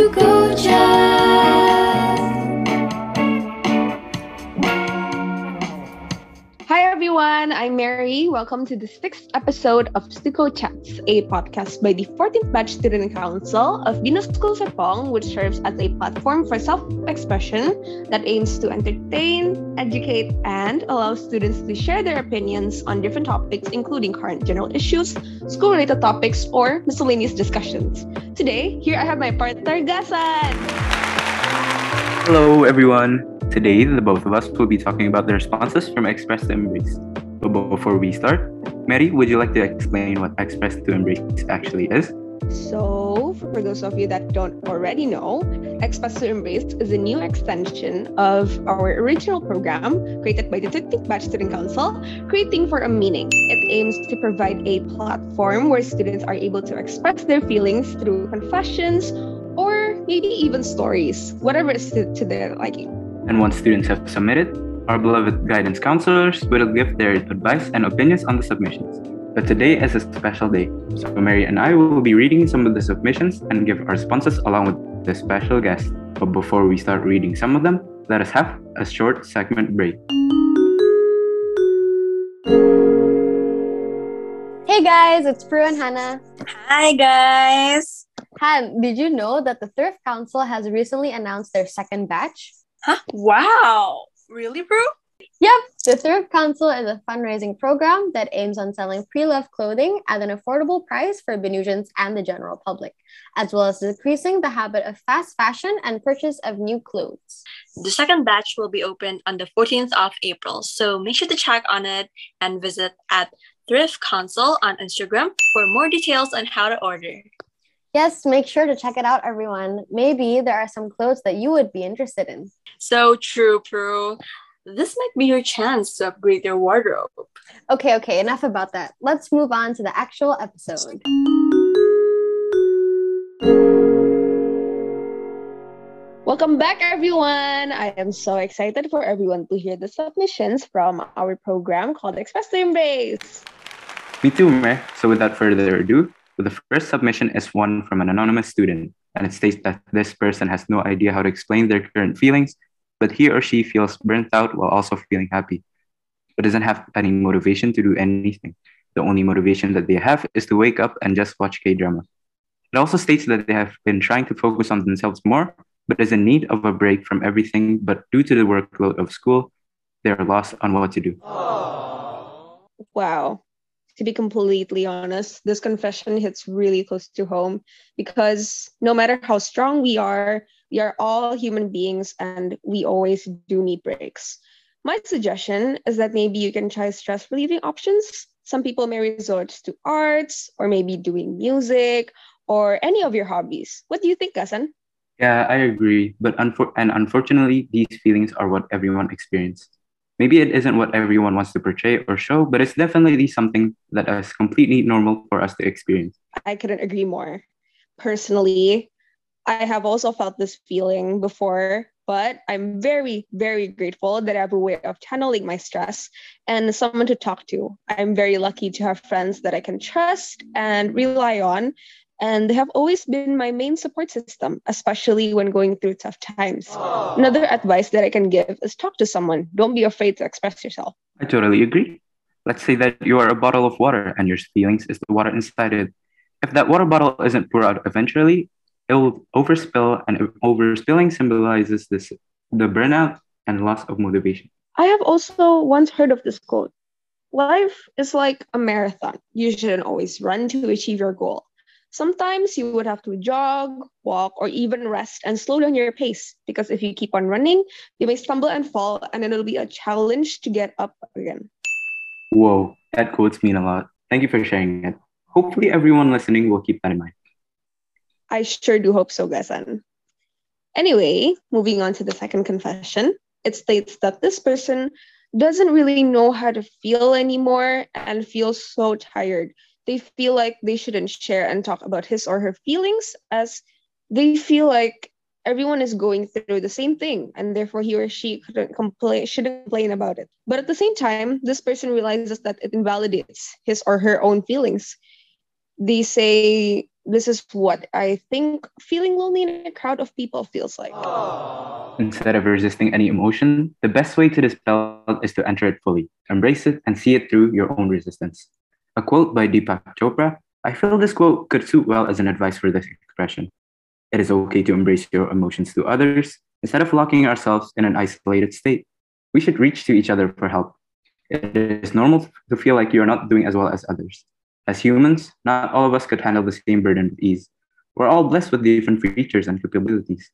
Stuco Chat. Welcome to the sixth episode of Stuco Chats, a podcast by the 14th Batch Student Council of BINUS School Serpong, which serves as a platform for self-expression that aims to entertain, educate, and allow students to share their opinions on different topics, including current general issues, school-related topics, or miscellaneous discussions. Today, here I have my partner Gasan. Hello, everyone. Today, the both of us will be talking about the responses from Express Embrace. But before we start, Mary, would you like to explain what Express to Embrace actually is? So, for those of you that don't already know, Express to Embrace is a new extension of our original program created by the 13th Batch Student Council, Creating for a Meaning. It aims to provide a platform where students are able to express their feelings through confessions or maybe even stories, whatever is to, to their liking. And once students have submitted, our beloved guidance counselors will give their advice and opinions on the submissions. But today is a special day, so Mary and I will be reading some of the submissions and give our responses along with the special guest. But before we start reading some of them, let us have a short segment break. Hey guys, it's Prue and Hannah. Hi guys. Han, did you know that the Thrift Council has recently announced their second batch? Huh? Wow. Really, bro? Yep, the Thrift Council is a fundraising program that aims on selling pre-loved clothing at an affordable price for Binusians and the general public, as well as decreasing the habit of fast fashion and purchase of new clothes. The second batch will be opened on the 14th of April, so make sure to check on it and visit at Thrift Council on Instagram for more details on how to order. Yes, make sure to check it out, everyone. Maybe there are some clothes that you would be interested in. So true, Prue. This might be your chance to upgrade your wardrobe. Okay, okay, enough about that. Let's move on to the actual episode. Welcome back, everyone. I am so excited for everyone to hear the submissions from our program called Express to Embrace. Me too, Mary. So without further ado, the first submission is one from an anonymous student, and it states that this person has no idea how to explain their current feelings, but he or she feels burnt out while also feeling happy, but doesn't have any motivation to do anything. The only motivation that they have is to wake up and just watch K drama. It also states that they have been trying to focus on themselves more, but is in need of a break from everything. But due to the workload of school, they are lost on what to do. Wow. To be completely honest, this confession hits really close to home because no matter how strong we are, we are all human beings and we always do need breaks. My suggestion is that maybe you can try stress relieving options. Some people may resort to arts or maybe doing music or any of your hobbies. What do you think, Gasan? Yeah, I agree. But unfor- and unfortunately, these feelings are what everyone experiences. Maybe it isn't what everyone wants to portray or show, but it's definitely something that is completely normal for us to experience. I couldn't agree more. Personally, I have also felt this feeling before, but I'm very, very grateful that I have a way of channeling my stress and someone to talk to. I'm very lucky to have friends that I can trust and rely on. And they have always been my main support system, especially when going through tough times. Another advice that I can give is talk to someone. Don't be afraid to express yourself. I totally agree. Let's say that you are a bottle of water and your feelings is the water inside it. If that water bottle isn't poured out eventually, it will overspill, and overspilling symbolizes this the burnout and loss of motivation. I have also once heard of this quote Life is like a marathon. You shouldn't always run to achieve your goal. Sometimes you would have to jog, walk, or even rest and slow down your pace because if you keep on running, you may stumble and fall, and it'll be a challenge to get up again. Whoa, that quotes mean a lot. Thank you for sharing it. Hopefully, everyone listening will keep that in mind. I sure do hope so, Gasan. Anyway, moving on to the second confession, it states that this person doesn't really know how to feel anymore and feels so tired. They feel like they shouldn't share and talk about his or her feelings as they feel like everyone is going through the same thing and therefore he or she couldn't complain shouldn't complain about it. But at the same time, this person realizes that it invalidates his or her own feelings. They say this is what I think feeling lonely in a crowd of people feels like. Instead of resisting any emotion, the best way to dispel it is to enter it fully, embrace it, and see it through your own resistance. A quote by Deepak Chopra I feel this quote could suit well as an advice for this expression. It is okay to embrace your emotions to others instead of locking ourselves in an isolated state. We should reach to each other for help. It is normal to feel like you are not doing as well as others. As humans, not all of us could handle the same burden with ease. We're all blessed with different features and capabilities.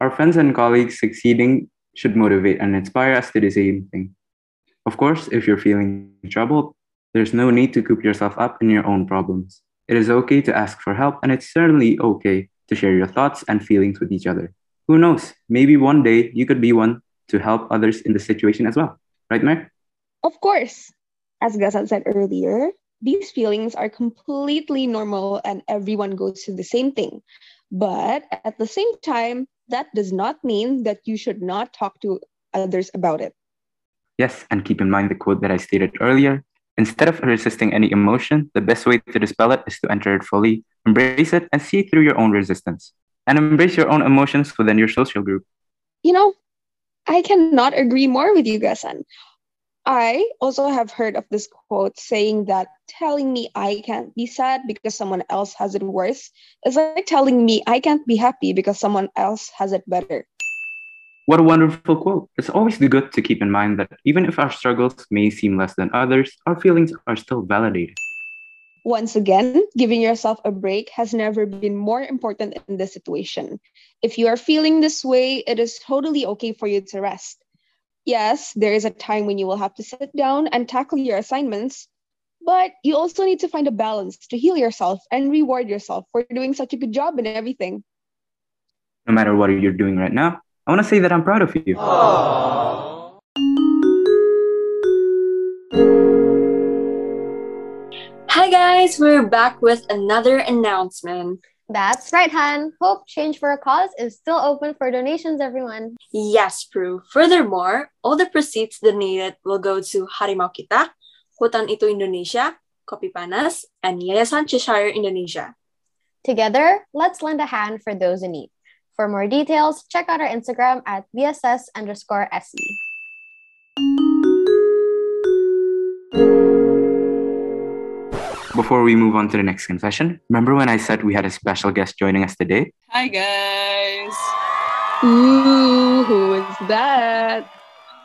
Our friends and colleagues succeeding should motivate and inspire us to do the same thing. Of course, if you're feeling troubled, there's no need to coop yourself up in your own problems. It is okay to ask for help, and it's certainly okay to share your thoughts and feelings with each other. Who knows? Maybe one day you could be one to help others in the situation as well. Right, Mer? Of course, as Gasan said earlier, these feelings are completely normal and everyone goes through the same thing. But at the same time, that does not mean that you should not talk to others about it. Yes, and keep in mind the quote that I stated earlier. Instead of resisting any emotion, the best way to dispel it is to enter it fully, embrace it, and see through your own resistance. And embrace your own emotions within your social group. You know, I cannot agree more with you, Gasan. I also have heard of this quote saying that telling me I can't be sad because someone else has it worse is like telling me I can't be happy because someone else has it better. What a wonderful quote. It's always good to keep in mind that even if our struggles may seem less than others, our feelings are still validated. Once again, giving yourself a break has never been more important in this situation. If you are feeling this way, it is totally okay for you to rest yes, there is a time when you will have to sit down and tackle your assignments, but you also need to find a balance to heal yourself and reward yourself for doing such a good job in everything. No matter what you're doing right now, I want to say that I'm proud of you. Hi guys, we're back with another announcement. That's right, Han. Hope Change for a Cause is still open for donations, everyone. Yes, Prue. Furthermore, all the proceeds donated will go to Harimau Kita, Hutan Itu Indonesia, Kopi Panas, and Yayasan Cheshire Indonesia. Together, let's lend a hand for those in need. For more details, check out our Instagram at BSS underscore SE. Before we move on to the next confession, remember when I said we had a special guest joining us today? Hi, guys. Ooh, who is that?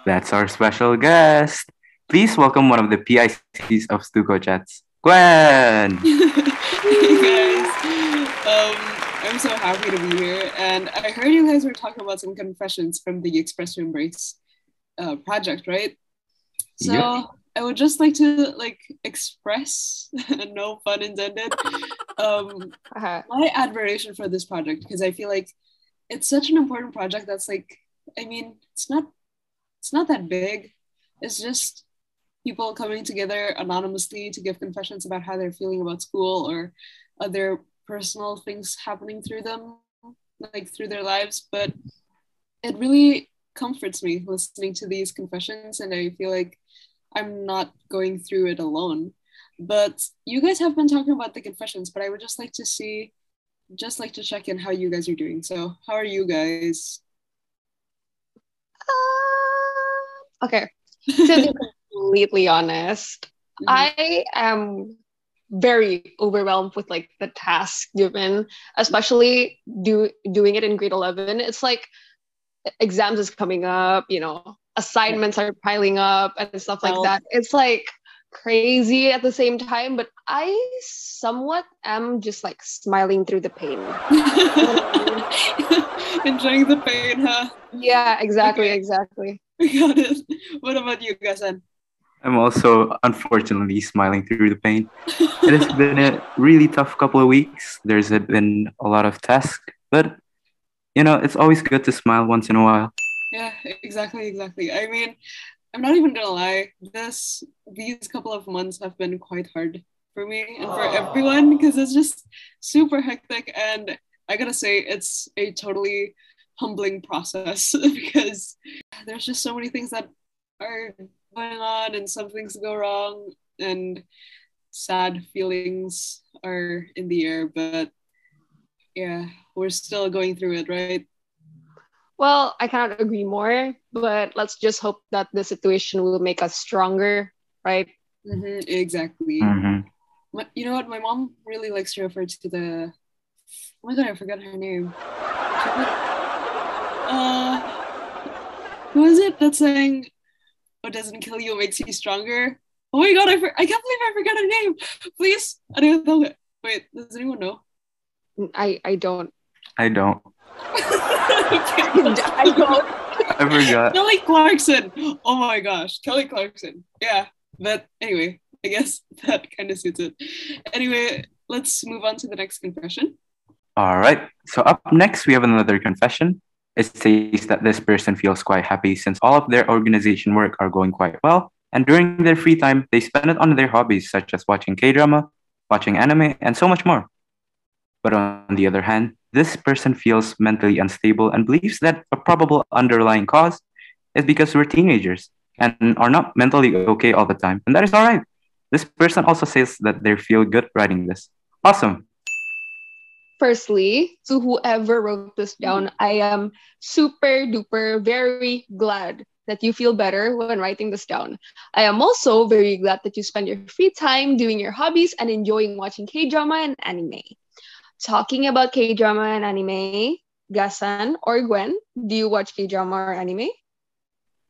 That's our special guest. Please welcome one of the PICs of Stuco Chats, Gwen. hey, guys. Um, I'm so happy to be here. And I heard you guys were talking about some confessions from the Express to Embrace uh, project, right? So Yep. I would just like to like express, no pun intended, um, Uh-huh. my admiration for this project because I feel like it's such an important project that's like I mean it's not it's not that big. It's just people coming together anonymously to give confessions about how they're feeling about school or other personal things happening through them, like through their lives. But it really comforts me listening to these confessions and I feel like I'm not going through it alone. But you guys have been talking about the confessions, but I would just like to see, just like to check in how you guys are doing. So, how are you guys? Uh, okay. To be completely honest, Mhm. I am very overwhelmed with like the task given, especially do doing it in grade 11. It's like exams is coming up, you know, assignments are piling up and stuff like that. It's like crazy at the same time, but I somewhat am just like smiling through the pain. Enjoying the pain, huh? Yeah, exactly, Okay. exactly. We got it. What about you, Gasan? I'm also unfortunately smiling through the pain. It has been a really tough couple of weeks. There's been a lot of tasks, but you know, it's always good to smile once in a while. Yeah, exactly, exactly. I mean, I'm not even gonna lie. This these couple of months have been quite hard for me and for everyone ah. because it's just super hectic and I gotta say it's a totally humbling process because there's just so many things that are going on and some things go wrong and sad feelings are in the air, but yeah, we're still going through it, right? Well, I cannot agree more, but let's just hope that the situation will make us stronger, right? hmm exactly. Mhm. My- you know what? My mom really likes to refer to the. Oh my god, I forgot her name. Uh, who is it that sang "What doesn't kill you makes you stronger"? Oh my god, I, for- I can't believe I forgot her name. Please, I don't know. Wait, does anyone know? I I don't. I don't. I don't. I forgot. Kelly Clarkson. Oh my gosh, Kelly Clarkson. Yeah, but anyway, I guess that kind of suits it. Anyway, let's move on to the next confession. All right. So up next, we have another confession. It says that this person feels quite happy since all of their organization work are going quite well, and during their free time, they spend it on their hobbies such as watching K drama, watching anime, and so much more. But on the other hand, this person feels mentally unstable and believes that a probable underlying cause is because we're teenagers and are not mentally okay all the time, and that is all right. This person also says that they feel good writing this. Awesome. Firstly, to whoever wrote this down, I am super duper very glad that you feel better when writing this down. I am also very glad that you spend your free time doing your hobbies and enjoying watching K drama and anime. Talking about K drama and anime, Gasan or Gwen, do you watch K drama or anime?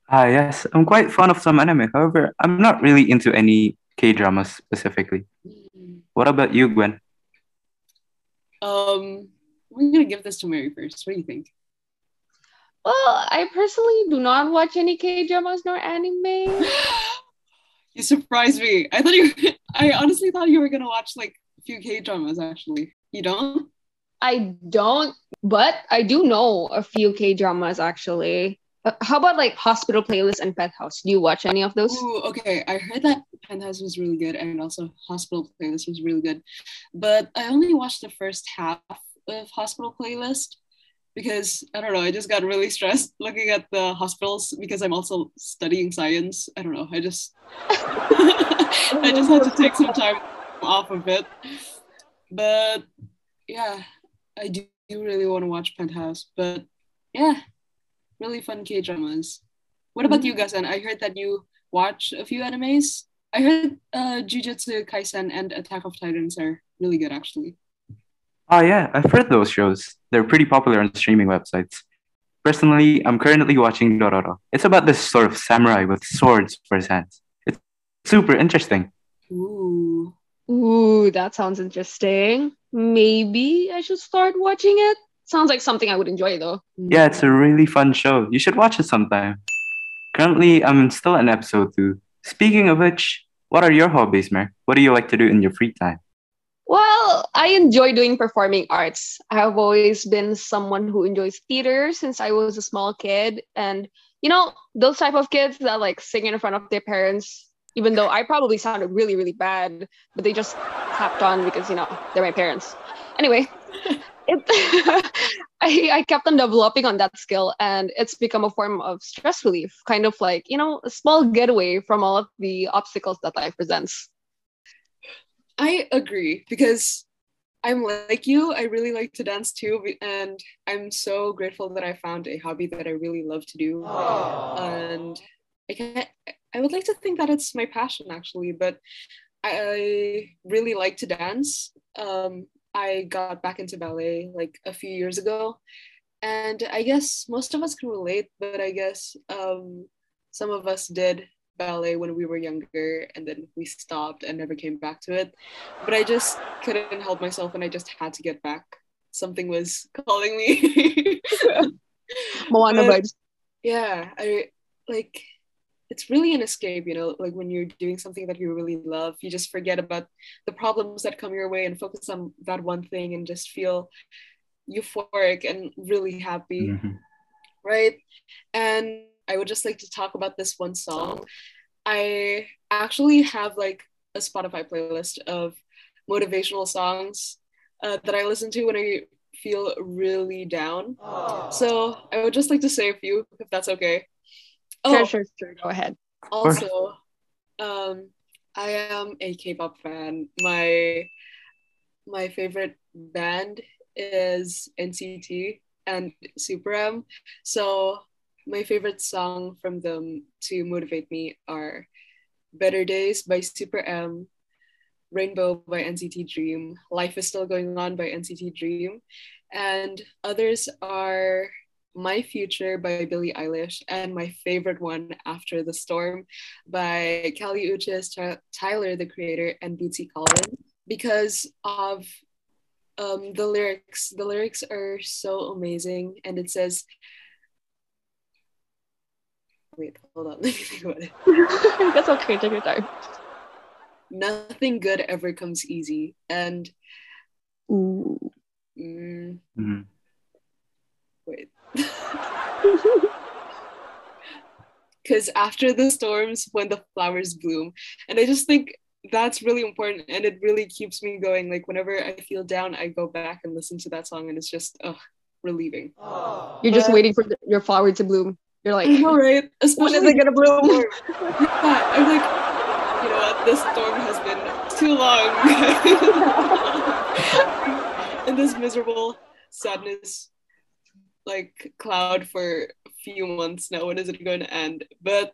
Ah, yes, I'm quite fond of some anime. However, I'm not really into any K dramas specifically. What about you, Gwen? Um, I'm gonna give this to Mary first. What do you think? Well, I personally do not watch any K dramas nor anime. you surprised me. I thought you. I honestly thought you were gonna watch like a few K dramas. Actually, you don't. I don't, but I do know a few K dramas actually. Uh, how about like Hospital Playlist and Penthouse? Do you watch any of those? Ooh, okay. I heard that Penthouse was really good, and also Hospital Playlist was really good, but I only watched the first half of Hospital Playlist because I don't know. I just got really stressed looking at the hospitals because I'm also studying science. I don't know. I just I just had to take some time off of it, but yeah, I do really want to watch Penthouse, but yeah, really fun K dramas. What about you, Gasan? I heard that you watch a few animes. I heard uh, Jujutsu Kaisen and Attack of Titans are really good, actually. Ah, yeah, I've heard those shows. They're pretty popular on streaming websites. Personally, I'm currently watching Dororo. It's about this sort of samurai with swords for his hands. It's super interesting. Ooh. Ooh, that sounds interesting. Maybe I should start watching it. Sounds like something I would enjoy though. Yeah, it's a really fun show. You should watch it sometime. Currently, I'm still in episode two. Speaking of which, what are your hobbies, Mer? What do you like to do in your free time? Well, I enjoy doing performing arts. I have always been someone who enjoys theater since I was a small kid. And, you know, those type of kids that like sing in front of their parents, even though I probably sounded really, really bad, but they just clapped on because, you know, they're my parents. Anyway, it, I, I kept on developing on that skill and it's become a form of stress relief, kind of like, you know, a small getaway from all of the obstacles that life presents. I agree because I'm like you. I really like to dance too, and I'm so grateful that I found a hobby that I really love to do. And I can I would like to think that it's my passion actually, but I, I really like to dance. Um, I got back into ballet like a few years ago, and I guess most of us can relate. But I guess um, some of us did ballet when we were younger and then we stopped and never came back to it but i just couldn't help myself and i just had to get back something was calling me Moana vibes. yeah i like it's really an escape you know like when you're doing something that you really love you just forget about the problems that come your way and focus on that one thing and just feel euphoric and really happy Mhm. right? And I would just like to talk about this one song. I actually have like a Spotify playlist of motivational songs uh, that I listen to when I feel really down. So I would just like to say a few, if that's okay. Oh, Sure, sure, sure. Go ahead. also, um, I am a K-pop fan. My my favorite band is NCT and Super M. So my favorite song from them to motivate me are Better Days by Super M, Rainbow by NCT Dream, Life is Still Going On by NCT Dream, and others are My Future by Billie Eilish, and my favorite one, After the Storm by Kali Uchis, Tyler the Creator, and Bootsy Collins, because of um, the lyrics. The lyrics are so amazing, and it says, Wait, hold on. Let me think about it. That's okay. Take your time. Nothing good ever comes easy, and Ooh. mm, Mhm. wait. Because after the storms, when the flowers bloom, and I just think that's really important, and it really keeps me going. Like whenever I feel down, I go back and listen to that song, and it's just ugh, relieving. You're just But- waiting for the, your flower to bloom. You're like, all right know, right? when Especially is it gonna bloom? Yeah, I'm like, you know what? This storm has been too long. In this miserable sadness, like cloud for a few months now. When is it going to end? But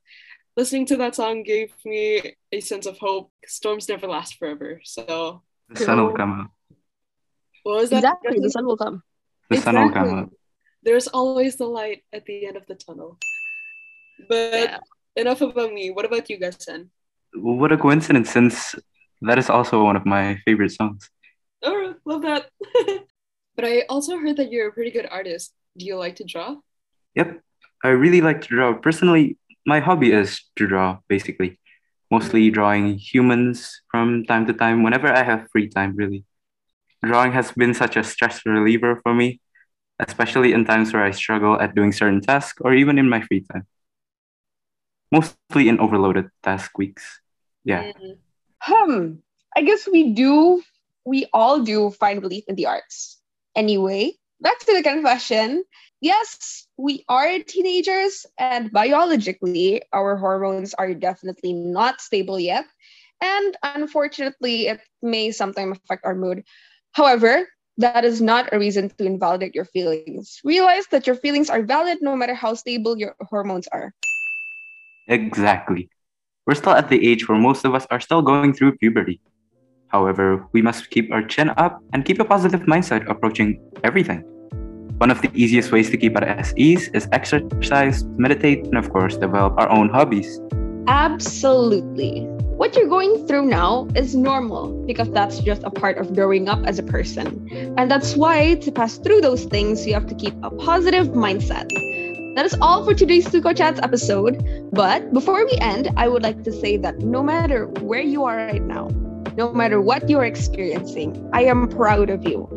listening to that song gave me a sense of hope. Storms never last forever. So The sun will come out. what was that? exactly. The sun will come. The sun will come out. There's always the light at the end of the tunnel. But Yeah. enough about me. What about you guys, Sen? What a coincidence, since that is also one of my favorite songs. Oh, love that. but I also heard that you're a pretty good artist. Do you like to draw? Yep, I really like to draw. Personally, my hobby is to draw, basically. Mostly drawing humans from time to time, whenever I have free time, really. Drawing has been such a stress reliever for me, especially in times where I struggle at doing certain tasks or even in my free time. Mostly in overloaded task weeks. Yeah. Mm, Hmm. I guess we do. We all do find relief in the arts. Anyway, back to the confession. Yes, we are teenagers, and biologically, our hormones are definitely not stable yet. And unfortunately, it may sometimes affect our mood. However, that is not a reason to invalidate your feelings. Realize that your feelings are valid no matter how stable your hormones are. Exactly. We're still at the age where most of us are still going through puberty. However, we must keep our chin up and keep a positive mindset approaching everything. One of the easiest ways to keep at ease is exercise, meditate, and of course, develop our own hobbies. Absolutely. What you're going through now is normal because that's just a part of growing up as a person. And that's why to pass through those things, you have to keep a positive mindset. That is all for today's Stuco Chats episode. But before we end, I would like to say that no matter where you are right now, no matter what you are experiencing, I am proud of you.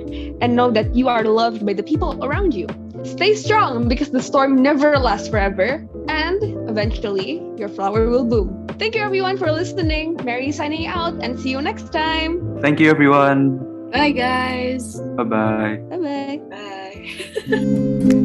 And know that you are loved by the people around you. Stay strong because the storm never lasts forever. And eventually, your flower will bloom. Thank you everyone for listening. Mary signing out and see you next time. Thank you, everyone. Bye, guys. Bye bye. Bye bye. Bye.